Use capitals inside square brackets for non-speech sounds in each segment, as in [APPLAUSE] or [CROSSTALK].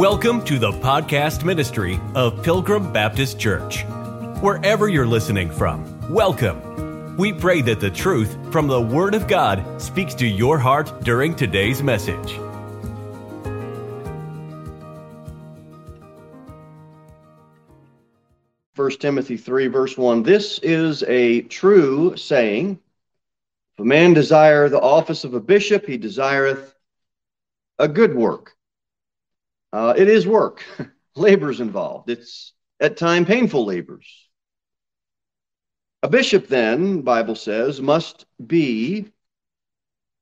Welcome to the podcast ministry of Pilgrim Baptist Church. Wherever you're listening from, welcome. We pray that the truth from the Word of God speaks to your heart during today's message. First Timothy 3, verse 1. This is a true saying. If a man desire the office of a bishop, he desireth a good work. Uh, it is work. [LAUGHS] Labor's involved. It's at time painful labors. A bishop, then, Bible says, must be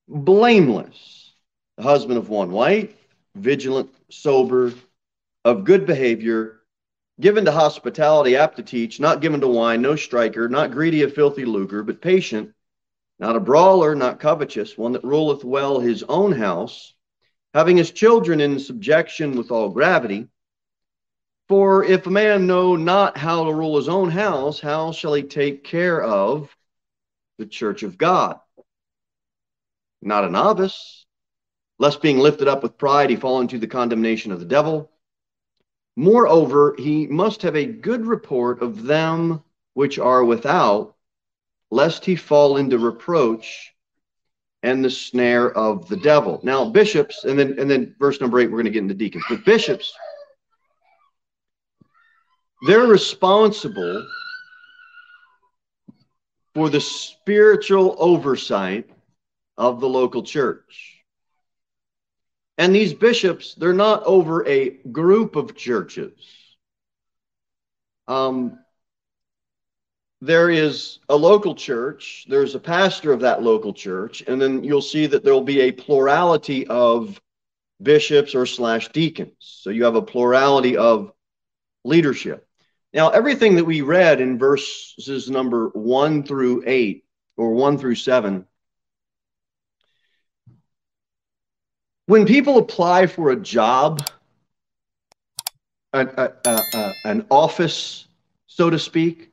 blameless, the husband of one wife, vigilant, sober, of good behavior, given to hospitality, apt to teach, not given to wine, no striker, not greedy of filthy lucre, but patient, not a brawler, not covetous, one that ruleth well his own house, having his children in subjection with all gravity. For if a man know not how to rule his own house, how shall he take care of the church of God? Not a novice, lest being lifted up with pride he fall into the condemnation of the devil. Moreover, he must have a good report of them which are without, lest he fall into reproach and the snare of the devil. Now, bishops, and then and then verse number eight, we're going to get into deacons. But bishops, they're responsible for the spiritual oversight of the local church. And these bishops, they're not over a group of churches. Um, there is a local church, there's a pastor of that local church, and then you'll see that there'll be a plurality of bishops or slash deacons. So you have a plurality of leadership. Now, everything that we read in verses number one through eight or one through seven, when people apply for a job, an, a, a, an office, so to speak,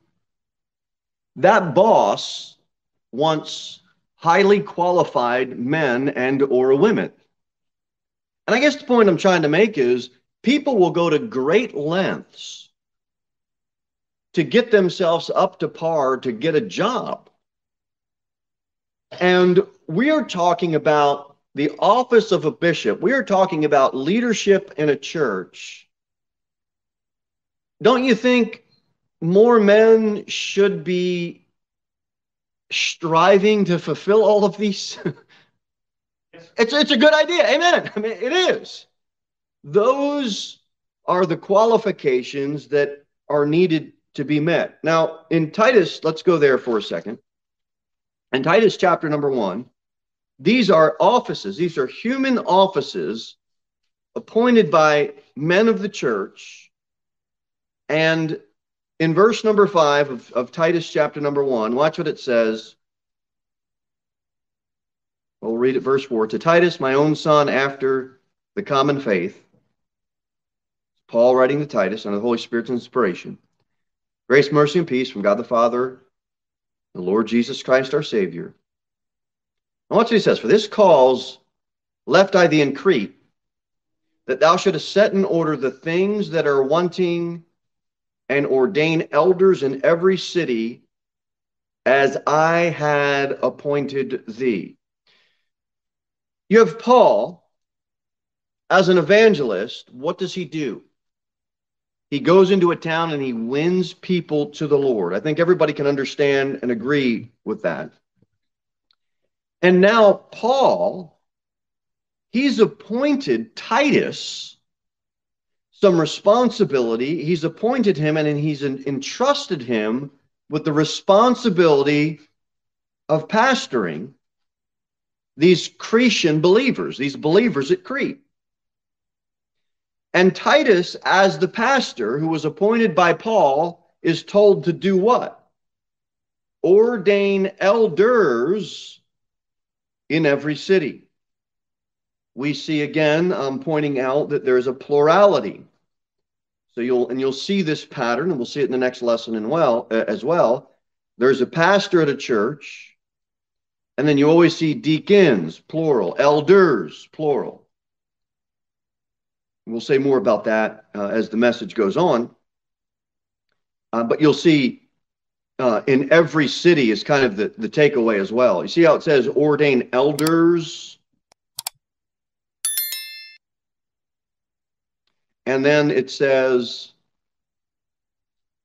that boss wants highly qualified men and or women. And I guess the point I'm trying to make is people will go to great lengths to get themselves up to par to get a job. And we are talking about the office of a bishop. We are talking about leadership in a church. Don't you think more men should be striving to fulfill all of these? [LAUGHS] it's, it's a good idea. Amen. I mean, it is. Those are the qualifications that are needed to be met. Now, in Titus, let's go there for a second. In Titus chapter number one, these are offices, these are human offices appointed by men of the church. And in verse number five of, of Titus chapter number one, watch what it says. We'll read it verse four. To Titus, my own son, after the common faith. Paul writing to Titus under the Holy Spirit's inspiration. Grace, mercy, and peace from God the Father, the Lord Jesus Christ, our Savior. And watch what he says. For this cause left I thee in Crete, that thou shouldest set in order the things that are wanting and ordain elders in every city as I had appointed thee. You have Paul as an evangelist. What does he do? He goes into a town and he wins people to the Lord. I think everybody can understand and agree with that. And now, Paul, he's appointed Titus some responsibility. He's appointed him and he's entrusted him with the responsibility of pastoring these Cretan believers, these believers at Crete. And Titus, as the pastor who was appointed by Paul, is told to do what? Ordain elders in every city we see again um, pointing out that there's a plurality. So you'll and you'll see this pattern, and we'll see it in the next lesson well uh, as well. There's a pastor at a church, and then you always see deacons, plural, elders, plural. We'll say more about that uh, as the message goes on. Uh, but you'll see uh, in every city is kind of the, the takeaway as well. You see how it says ordain elders? And then it says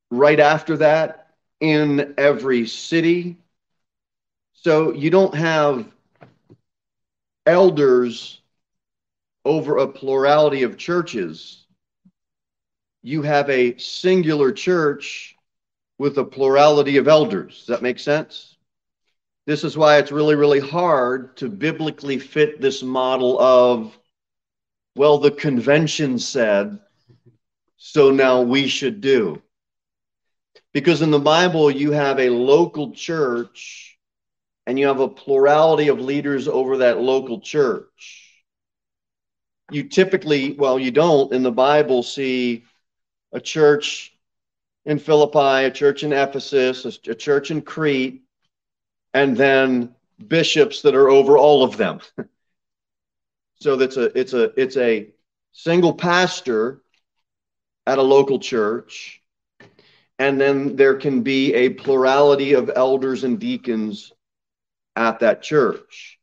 right after that, in every city. So you don't have elders over a plurality of churches. You have a singular church with a plurality of elders. Does that make sense? This is why it's really, really hard to biblically fit this model of, well, the convention said, so now we should do. Because in the Bible, you have a local church and you have a plurality of leaders over that local church. You typically, well, you don't in the Bible see a church in Philippi, a church in Ephesus, a, church in Crete, and then bishops that are over all of them. [LAUGHS] so that's a it's a it's a single pastor at a local church, and then there can be a plurality of elders and deacons at that church.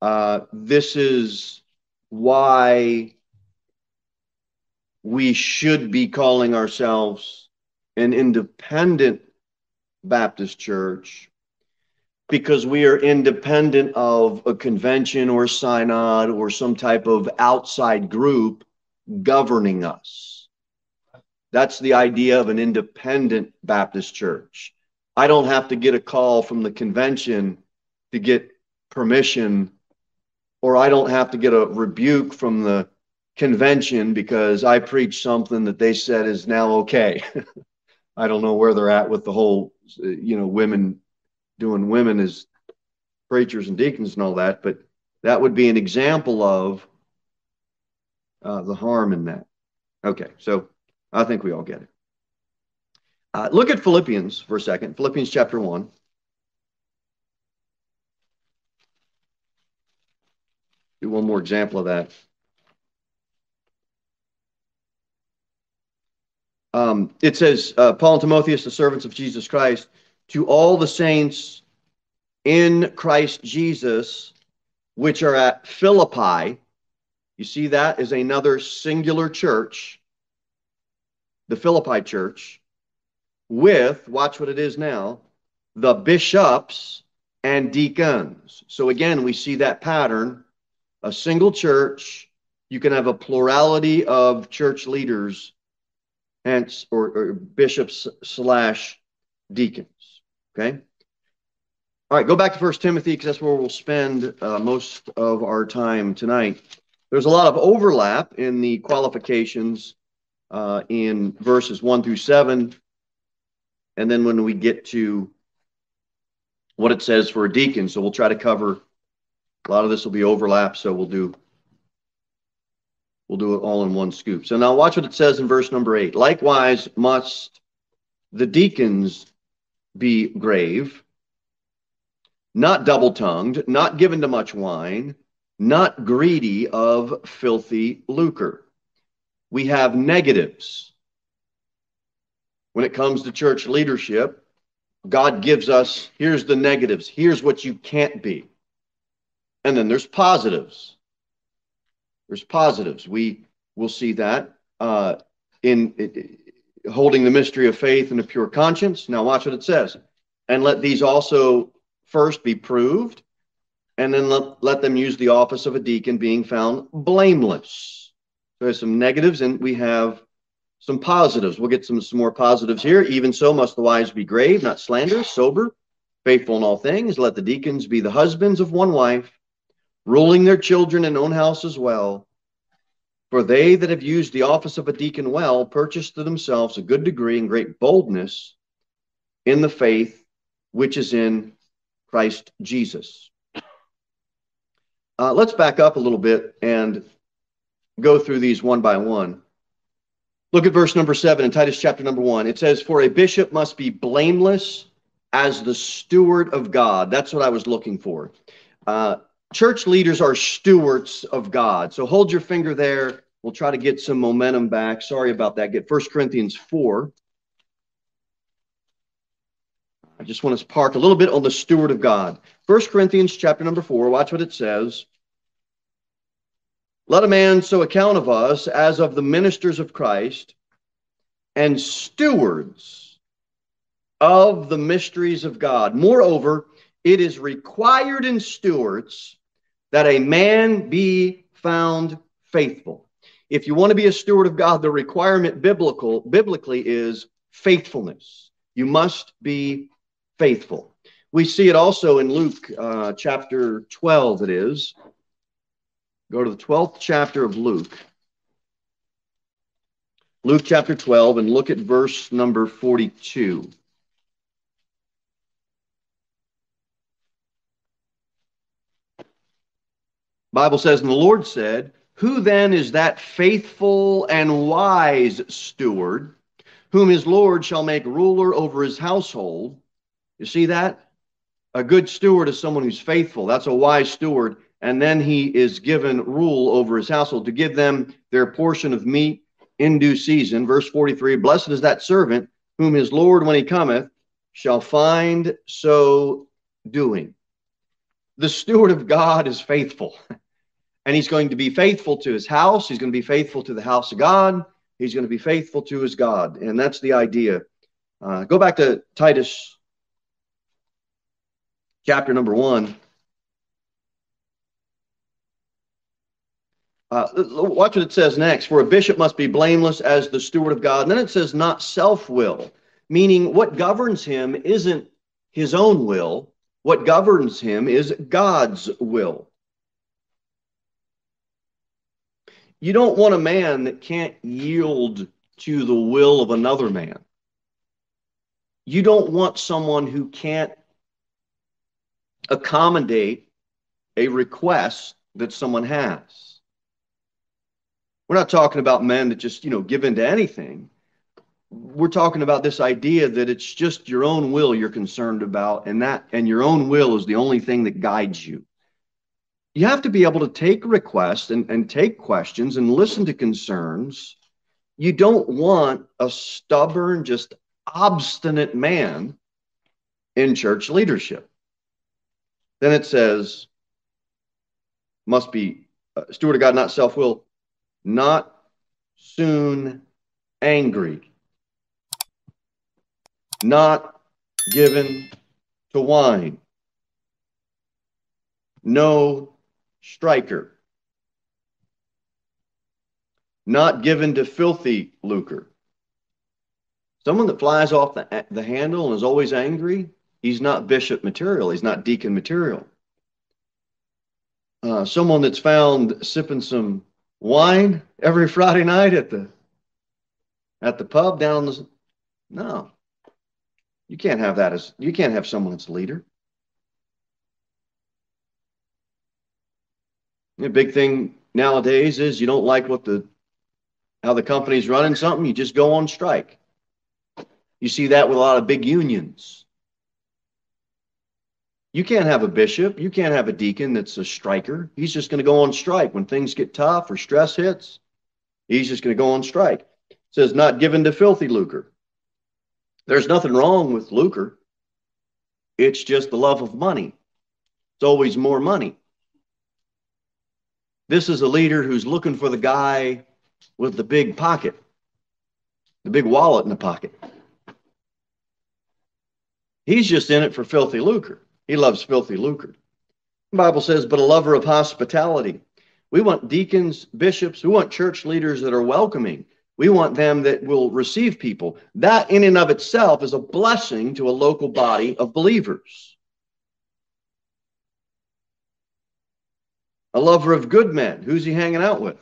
Uh, this is why we should be calling ourselves an independent Baptist church because we are independent of a convention or synod or some type of outside group governing us. That's the idea of an independent Baptist church. I don't have to get a call from the convention to get permission, or I don't have to get a rebuke from the convention because I preach something that they said is now okay. [LAUGHS] I don't know where they're at with the whole, you know, women doing women as preachers and deacons and all that, but that would be an example of uh, the harm in that. Okay, so I think we all get it. Uh, look at Philippians for a second. Philippians chapter 1. Do one more example of that. um, it says, uh, Paul and Timotheus, the servants of Jesus Christ, to all the saints in Christ Jesus, which are at Philippi. You see, that is another singular church, the Philippi church, with, watch what it is now, the bishops and deacons. So again, we see that pattern a single church, you can have a plurality of church leaders hence, or, or bishops slash deacons. Okay. All right, go back to First Timothy because that's where we'll spend uh, most of our time tonight. There's a lot of overlap in the qualifications uh, in verses one through seven, and then when we get to what it says for a deacon, so we'll try to cover a lot of this will be overlap, so we'll do We'll do it all in one scoop. So now watch what it says in verse number eight. Likewise must the deacons be grave, not double tongued, not given to much wine, not greedy of filthy lucre. We have negatives. When it comes to church leadership, God gives us here's the negatives, here's what you can't be. And then there's positives. There's positives. We will see that uh, in, holding the mystery of faith and a pure conscience. Now, watch what it says. And let these also first be proved, and then let, let them use the office of a deacon, being found blameless. So there's some negatives, and we have some positives. We'll get some, some more positives here. Even so, must the wives be grave, not slanderous, sober, faithful in all things. Let the deacons be the husbands of one wife ruling their children and own house as well. For they that have used the office of a deacon well purchase to themselves a good degree and great boldness in the faith which is in Christ Jesus. Uh, let's back up a little bit and go through these one by one. Look at verse number seven in Titus chapter number one. It says, For a bishop must be blameless as the steward of God. That's what I was looking for. Uh, church leaders are stewards of God. So hold your finger there We'll try to get some momentum back. Sorry about that. Get 1 Corinthians 4. I just want to park a little bit on the steward of God. 1 Corinthians chapter number 4, watch what it says. Let a man so account of us as of the ministers of Christ and stewards of the mysteries of God. Moreover, it is required in stewards that a man be found faithful. If you want to be a steward of God, the requirement biblical biblically is faithfulness. You must be faithful. We see it also in Luke uh, chapter 12, it is. Go to the 12th chapter of Luke. Luke chapter 12, and look at verse number 42. Bible says, and the Lord said, Who then is that faithful and wise steward, whom his Lord shall make ruler over his household? You see that? A good steward is someone who's faithful. That's a wise steward. And then he is given rule over his household to give them their portion of meat in due season. Verse 43 Blessed is that servant whom his Lord, when he cometh, shall find so doing. The steward of God is faithful. [LAUGHS] And he's going to be faithful to his house. He's going to be faithful to the house of God. He's going to be faithful to his God. And that's the idea. Uh, go back to Titus chapter number one. Uh, watch what it says next. For a bishop must be blameless as the steward of God. And then it says, not self will, meaning what governs him isn't his own will. What governs him is God's will. You don't want a man that can't yield to the will of another man. You don't want someone who can't accommodate a request that someone has. We're not talking about men that just, you know, give in to anything. We're talking about this idea that it's just your own will you're concerned about, and that and your own will is the only thing that guides you you have to be able to take requests and, and take questions and listen to concerns. You don't want a stubborn, just obstinate man in church leadership. Then it says, must be uh, steward of God, not self will, not soon angry, not given to wine, no striker, not given to filthy lucre. Someone that flies off the, the handle and is always angry, he's not bishop material, he's not deacon material. Uh, someone that's found sipping some wine every [LAUGHS] Friday night at the at the pub down the no. You can't have that as you can't have someone that's a leader. The big thing nowadays is you don't like what the how the company's running something, you just go on strike. You see that with a lot of big unions. You can't have a bishop, you can't have a deacon that's a striker. He's just going to go on strike when things get tough or stress hits. He's just going to go on strike. It says not given to filthy lucre. There's nothing wrong with lucre. It's just the love of money. It's always more money. This is a leader who's looking for the guy with the big pocket, the big wallet in the pocket. He's just in it for filthy lucre. He loves filthy lucre. The Bible says, but a lover of hospitality. We want deacons, bishops, we want church leaders that are welcoming. We want them that will receive people. That, in and of itself, is a blessing to a local body of believers. A lover of good men. Who's he hanging out with?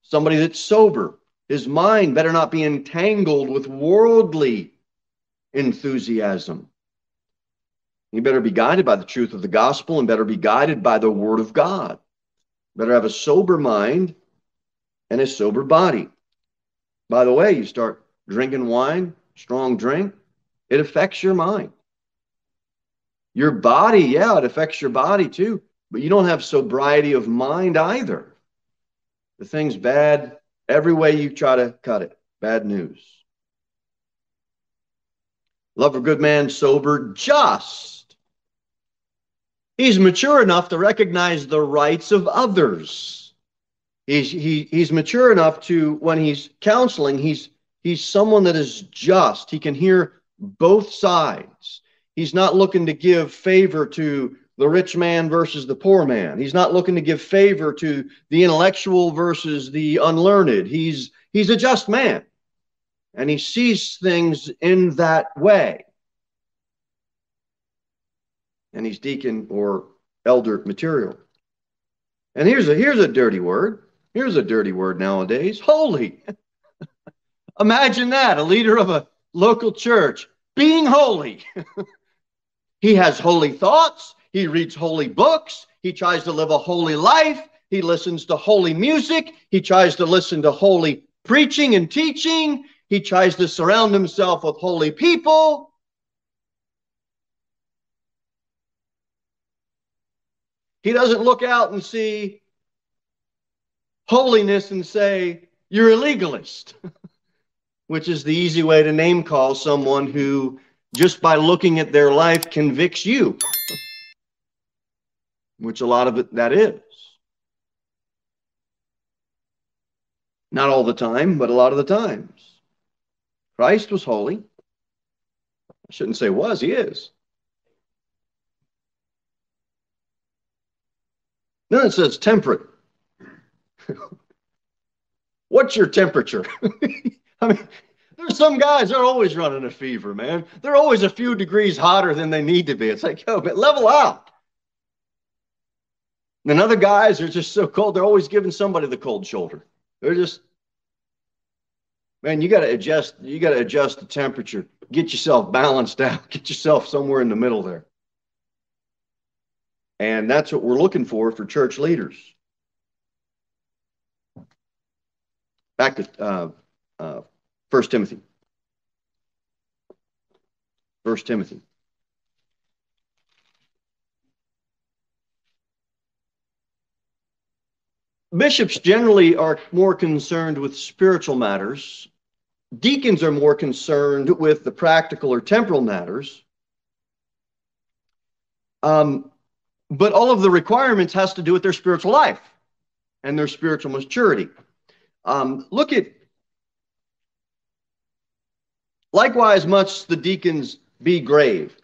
Somebody that's sober. His mind better not be entangled with worldly enthusiasm. He better be guided by the truth of the gospel and better be guided by the word of God. Better have a sober mind and a sober body. By the way, you start drinking wine, strong drink, it affects your mind. Your body, yeah, it affects your body too but you don't have sobriety of mind either. The thing's bad every way you try to cut it. Bad news. Love a good man, sober, just. He's mature enough to recognize the rights of others. He's, he, he's mature enough to, when he's counseling, he's, he's someone that is just. He can hear both sides. He's not looking to give favor to the rich man versus the poor man. He's not looking to give favor to the intellectual versus the unlearned. He's he's a just man. And he sees things in that way. And he's deacon or elder material. And here's a here's a dirty word. Here's a dirty word nowadays. Holy. [LAUGHS] Imagine that, a leader of a local church being holy. [LAUGHS] he has holy thoughts. He reads holy books. He tries to live a holy life. He listens to holy music. He tries to listen to holy preaching and teaching. He tries to surround himself with holy people. He doesn't look out and see holiness and say, You're a legalist, [LAUGHS] which is the easy way to name call someone who, just by looking at their life, convicts you [LAUGHS] which a lot of it that is. Not all the time, but a lot of the times. Christ was holy. I shouldn't say was, he is. Then it says temperate. [LAUGHS] What's your temperature? [LAUGHS] I mean, there's some guys, they're always running a fever, man. They're always a few degrees hotter than they need to be. It's like, yo, but level out. And other guys are just so cold, they're always giving somebody the cold shoulder. They're just, man, you got to adjust, you got to adjust the temperature, get yourself balanced out, [LAUGHS] get yourself somewhere in the middle there. And that's what we're looking for for church leaders. Back to uh, uh, 1 Timothy. 1 Timothy. Bishops generally are more concerned with spiritual matters. Deacons are more concerned with the practical or temporal matters. Um, but all of the requirements has to do with their spiritual life and their spiritual maturity. Um, look at likewise must the deacons be grave.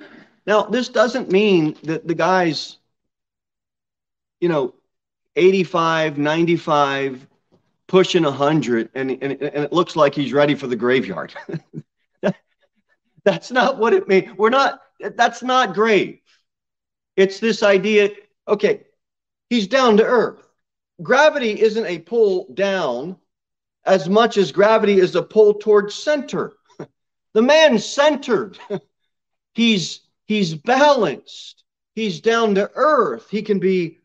Now, this doesn't mean that the guys, you know, 85, 95, pushing 100, and, and, and it looks like he's ready for the graveyard. [LAUGHS] that's not what it means. We're not, that's not grave. It's this idea, okay, he's down to earth. Gravity isn't a pull down as much as gravity is a pull towards center. [LAUGHS] The man's centered. [LAUGHS] he's he's balanced. He's down to earth. He can be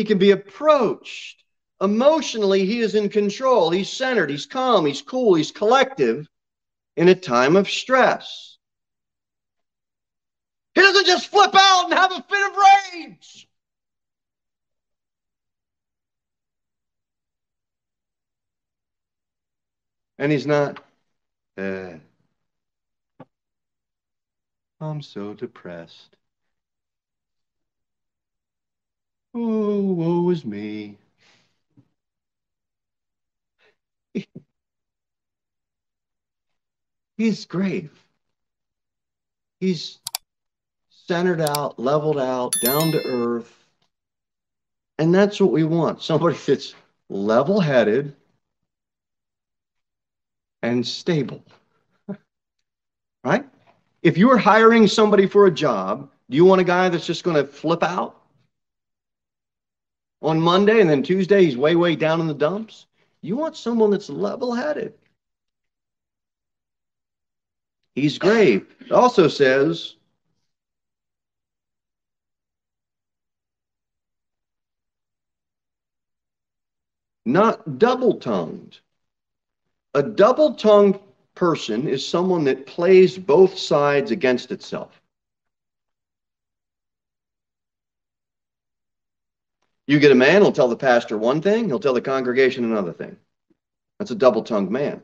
he can be approached. Emotionally, he is in control. He's centered. He's calm. He's cool. He's collective in a time of stress. He doesn't just flip out and have a fit of rage. And he's not, uh, I'm so depressed. Oh, woe is me. He's grave. He's centered out, leveled out, down to earth. And that's what we want somebody [LAUGHS] that's level headed and stable. right? If you are hiring somebody for a job, do you want a guy that's just going to flip out? On Monday, and then Tuesday he's way, way down in the dumps. You want someone that's level headed. He's grave. It also says, not double tongued. A double tongued person is someone that plays both sides against itself. You get a man, he'll tell the pastor one thing, he'll tell the congregation another thing. That's a double tongued man.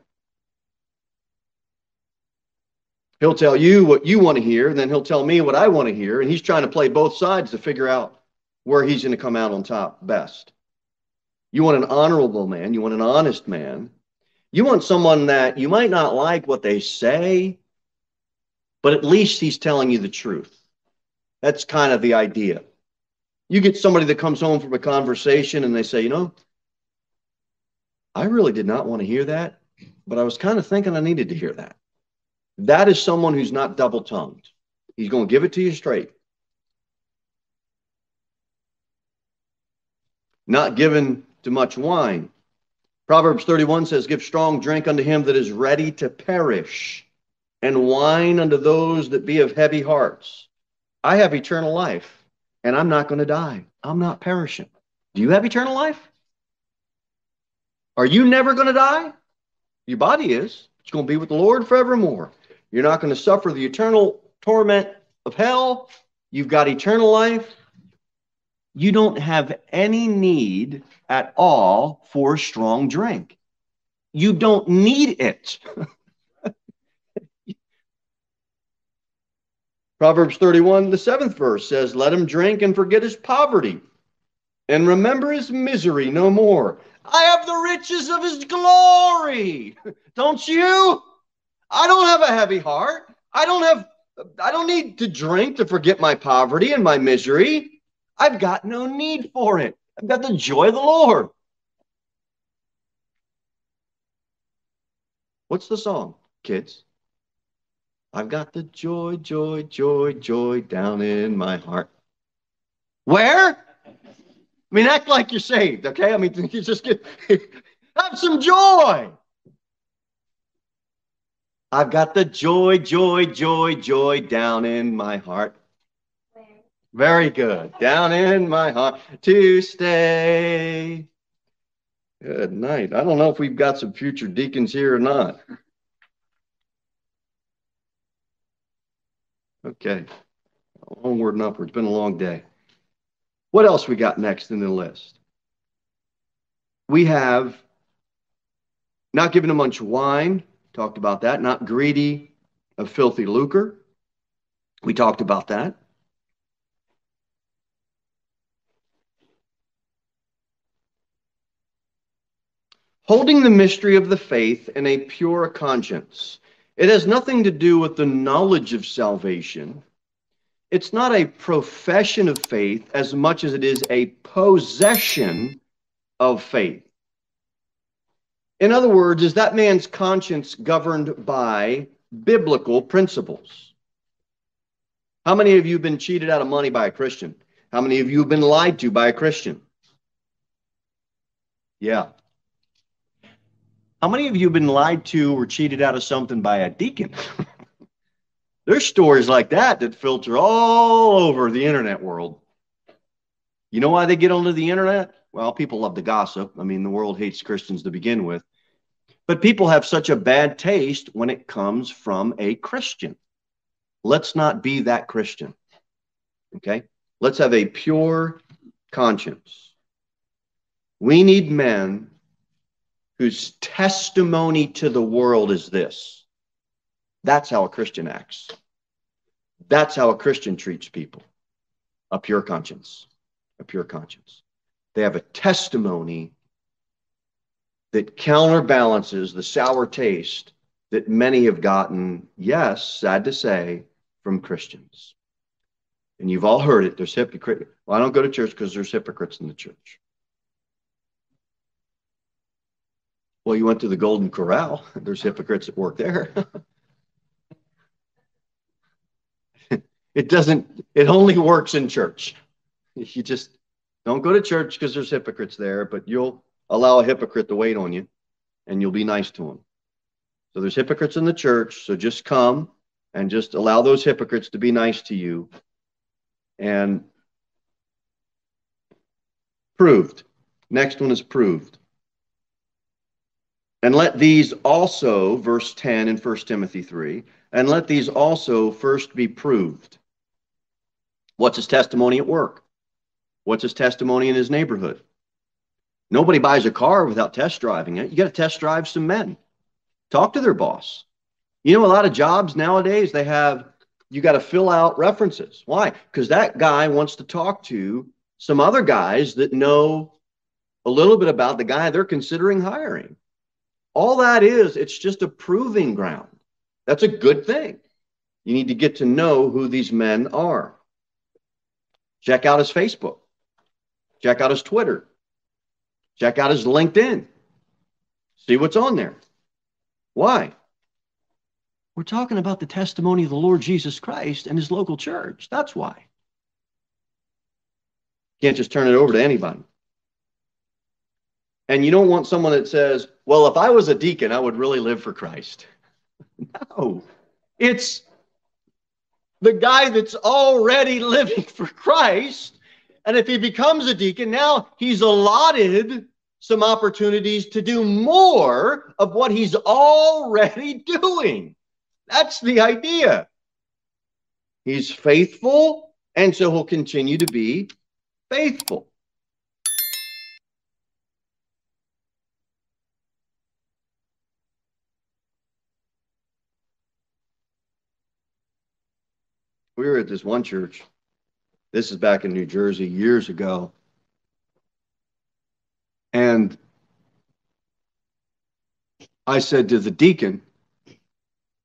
He'll tell you what you want to hear, and then he'll tell me what I want to hear, and he's trying to play both sides to figure out where he's going to come out on top best. You want an honorable man, you want an honest man. You want someone that you might not like what they say, but at least he's telling you the truth. That's kind of the idea. You get somebody that comes home from a conversation and they say, you know, I really did not want to hear that, but I was kind of thinking I needed to hear that. That is someone who's not double tongued. He's going to give it to you straight. Not given to much wine. Proverbs 31 says, Give strong drink unto him that is ready to perish, and wine unto those that be of heavy hearts. I have eternal life, and I'm not going to die. I'm not perishing. Do you have eternal life? Are you never going to die? Your body is. It's going to be with the Lord forevermore. You're not going to suffer the eternal torment of hell. You've got eternal life. You don't have any need at all for strong drink. You don't need it. [LAUGHS] Proverbs 31, the seventh verse says, Let him drink and forget his poverty and remember his misery no more. I have the riches of his glory. [LAUGHS] Don't you? I don't have a heavy heart. I don't have I don't need to drink to forget my poverty and my misery. I've got no need for it. I've got the joy of the Lord. What's the song, kids? I've got the joy, joy, joy, joy down in my heart. Where? I mean, act like you're saved, okay? I mean, [LAUGHS] you just get [LAUGHS] have some joy. I've got the joy, joy, joy, joy down in my heart. Very good. Down in my heart to stay. Good night. I don't know if we've got some future deacons here or not. Okay. Onward and upward. It's been a long day. What else we got next in the list? We have not giving a much wine, Talked about that. Not greedy of filthy lucre. We talked about that. Holding the mystery of the faith in a pure conscience. It has nothing to do with the knowledge of salvation. It's not a profession of faith as much as it is a possession of faith. In other words, is that man's conscience governed by biblical principles? How many of you have been cheated out of money by a Christian? How many of you have been lied to by a Christian? Yeah. How many of you have been lied to or cheated out of something by a deacon? [LAUGHS] There's stories like that that filter all over the internet world. You know why they get onto the internet? Well, people love to gossip. I mean, the world hates Christians to begin with. But people have such a bad taste when it comes from a Christian. Let's not be that Christian. Okay? Let's have a pure conscience. We need men whose testimony to the world is this. That's how a Christian acts. That's how a Christian treats people. A pure conscience. A pure conscience. They have a testimony that counterbalances the sour taste that many have gotten, yes, sad to say, from Christians. And you've all heard it. There's hypocrites. Well, I don't go to church because there's hypocrites in the church. Well, you went to the Golden Corral. [LAUGHS] There's hypocrites that work there. [LAUGHS] it doesn't, it only works in church. You just don't go to church because there's hypocrites there, but you'll allow a hypocrite to wait on you and you'll be nice to him. So there's hypocrites in the church. So just come and just allow those hypocrites to be nice to you. And proved. Next one is proved. And let these also, verse 10 in 1 Timothy 3, and let these also first be proved. What's his testimony at work? What's his testimony in his neighborhood? Nobody buys a car without test driving it. You got to test drive some men. Talk to their boss. You know, a lot of jobs nowadays, they have, you got to fill out references. Why? Because that guy wants to talk to some other guys that know a little bit about the guy they're considering hiring. All that is, it's just a proving ground. That's a good thing. You need to get to know who these men are. Check out his Facebook. Check out his Twitter. Check out his LinkedIn. See what's on there. Why? We're talking about the testimony of the Lord Jesus Christ and his local church. That's why. Can't just turn it over to anybody. And you don't want someone that says, well, if I was a deacon, I would really live for Christ. [LAUGHS] no, it's the guy that's already [LAUGHS] living for Christ. And if he becomes a deacon, now he's allotted some opportunities to do more of what he's already [LAUGHS] doing. That's the idea. He's faithful, and so he'll continue to be faithful. We were at this one church. This is back in New Jersey years ago. And I said to the deacon,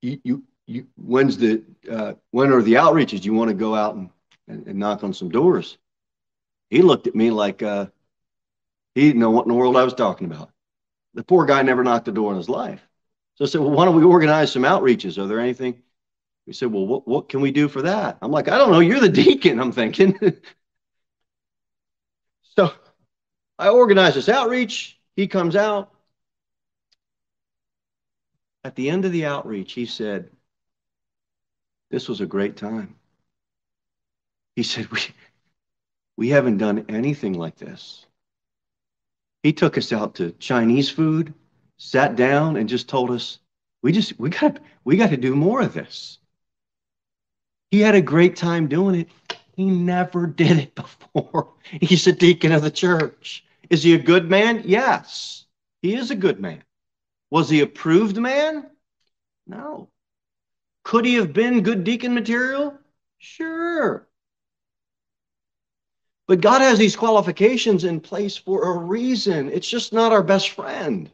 you, you, you when's the, uh, when are the outreaches? You want to go out and, and, and, knock on some doors? He looked at me like uh, he didn't know what in the world I was talking about. The poor guy never knocked a door in his life. So I said, well, why don't we organize some outreaches? Are there anything? He said, Well, what, what can we do for that? I'm like, I don't know. You're the deacon, I'm thinking. [LAUGHS] so I organize this outreach. He comes out. At the end of the outreach, he said, This was a great time. He said, We, we haven't done anything like this. He took us out to Chinese food, sat down, and just told us, we just we got we got to do more of this. He had a great time doing it. He never [LAUGHS] did it before. He's a deacon of the church. Is he a good man? Yes, he is a good man. Was he a approved man? No. Could he have been good deacon material? Sure. But God has these qualifications in place for a reason. It's just not our best friend.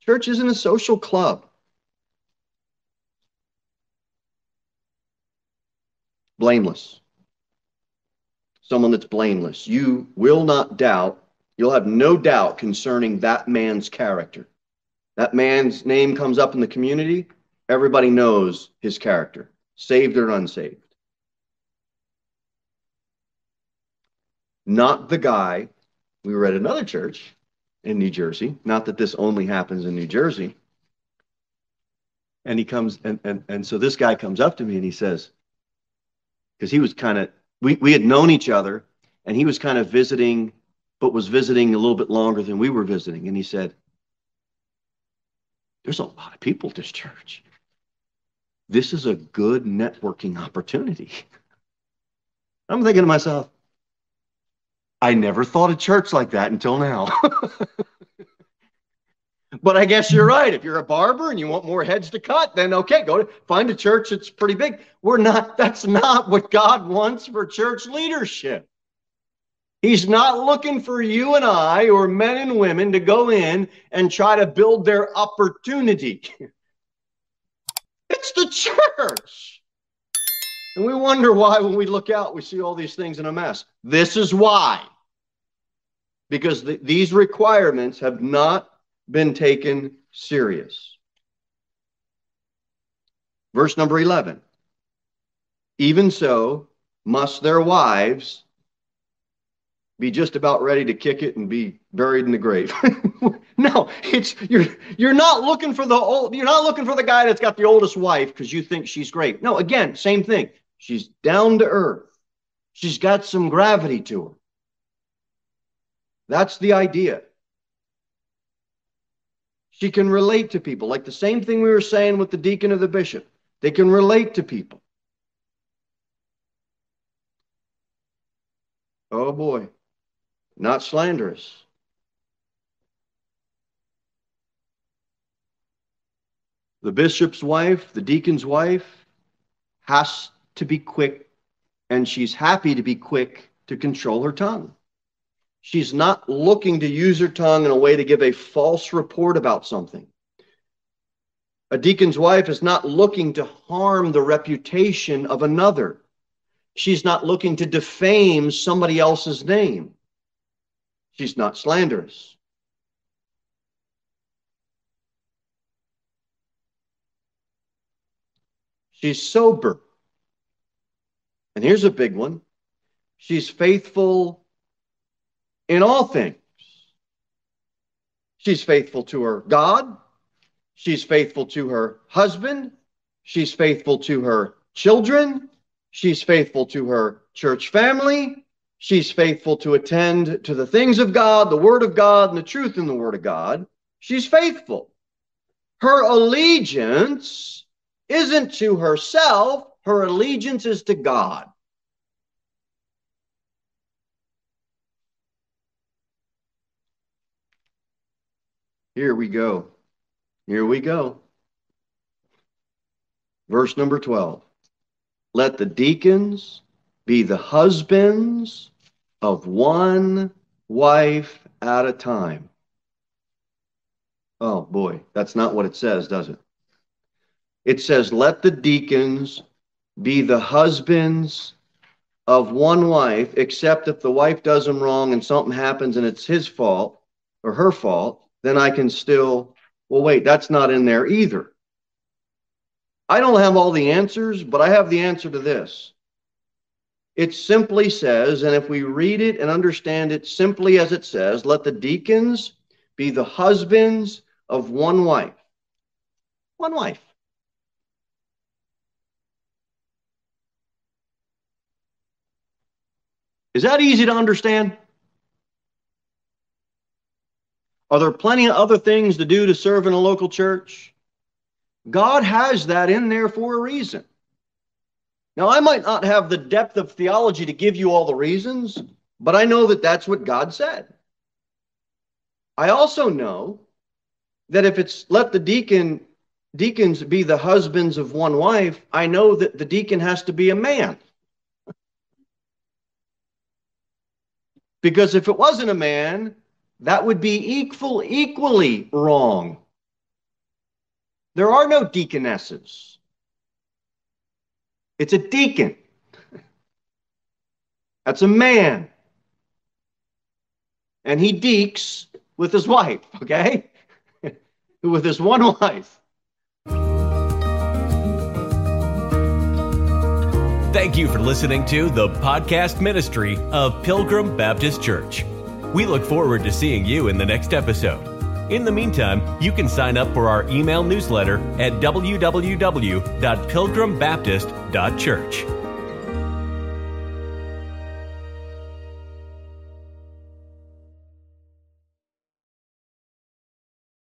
Church isn't a social club. Blameless. Someone that's blameless. You will not doubt, you'll have no doubt concerning that man's character. That man's name comes up in the community, everybody knows his character, saved or unsaved. Not the guy, we were at another church in New Jersey, not that this only happens in New Jersey. And he comes, and, and, and so this guy comes up to me and he says, because he was kind of we, we had known each other and he was kind of visiting but was visiting a little bit longer than we were visiting and he said there's a lot of people at this church. This is a good networking opportunity. I'm thinking to myself i never thought of church like that until now [LAUGHS] But I guess you're right. If you're a barber and you want more heads to cut, then okay, go to find a church that's pretty big. We're not, that's not what God wants for church leadership. He's not looking for you and I or men and women to go in and try to build their opportunity. it's the church. And we wonder why, when we look out, we see all these things in a mess. This is why. Because the, these requirements have not been taken serious. Verse number 11. Even so, must their wives be just about ready to kick it and be buried in the grave. [LAUGHS] no, it's you're you're not looking for the old you're not looking for the guy that's got the oldest wife because you think she's great. No, again, same thing. She's down to earth. She's got some gravity to her. That's the idea. She can relate to people, like the same thing we were saying with the deacon or the bishop. They can relate to people. Oh boy, not slanderous. The bishop's wife, the deacon's wife, has to be quick, and she's happy to be quick to control her tongue. She's not looking to use her tongue in a way to give a false report about something. A deacon's wife is not looking to harm the reputation of another. She's not looking to defame somebody else's name. She's not slanderous. She's sober. And here's a big one she's faithful in all things. She's faithful to her God. She's faithful to her husband. She's faithful to her children. She's faithful to her church family. She's faithful to attend to the things of God, the Word of God, and the truth in the Word of God. She's faithful. Her allegiance isn't to herself, her allegiance is to God. Here we go. Here we go. Verse number 12. Let the deacons be the husbands of one wife at a time. Oh boy, that's not what it says, does it? It says, Let the deacons be the husbands of one wife, except if the wife does them wrong and something happens and it's his fault or her fault, then I can still, well, wait, that's not in there either. I don't have all the answers, but I have the answer to this. It simply says, and if we read it and understand it simply as it says, let the deacons be the husbands of one wife. One wife. Is that easy to understand? Are there plenty of other things to do to serve in a local church? God has that in there for a reason. Now, I might not have the depth of theology to give you all the reasons, but I know that that's what God said. I also know that if it's let the deacon deacons be the husbands of one wife, I know that the deacon has to be a man. Because if it wasn't a man, that would be equal, equally wrong. There are no deaconesses. It's a deacon. That's a man. And he deeks with his wife, okay? [LAUGHS] with his one wife. Thank you for listening to the podcast ministry of Pilgrim Baptist Church. We look forward to seeing you in the next episode. In the meantime, you can sign up for our email newsletter at www.pilgrimbaptist.church.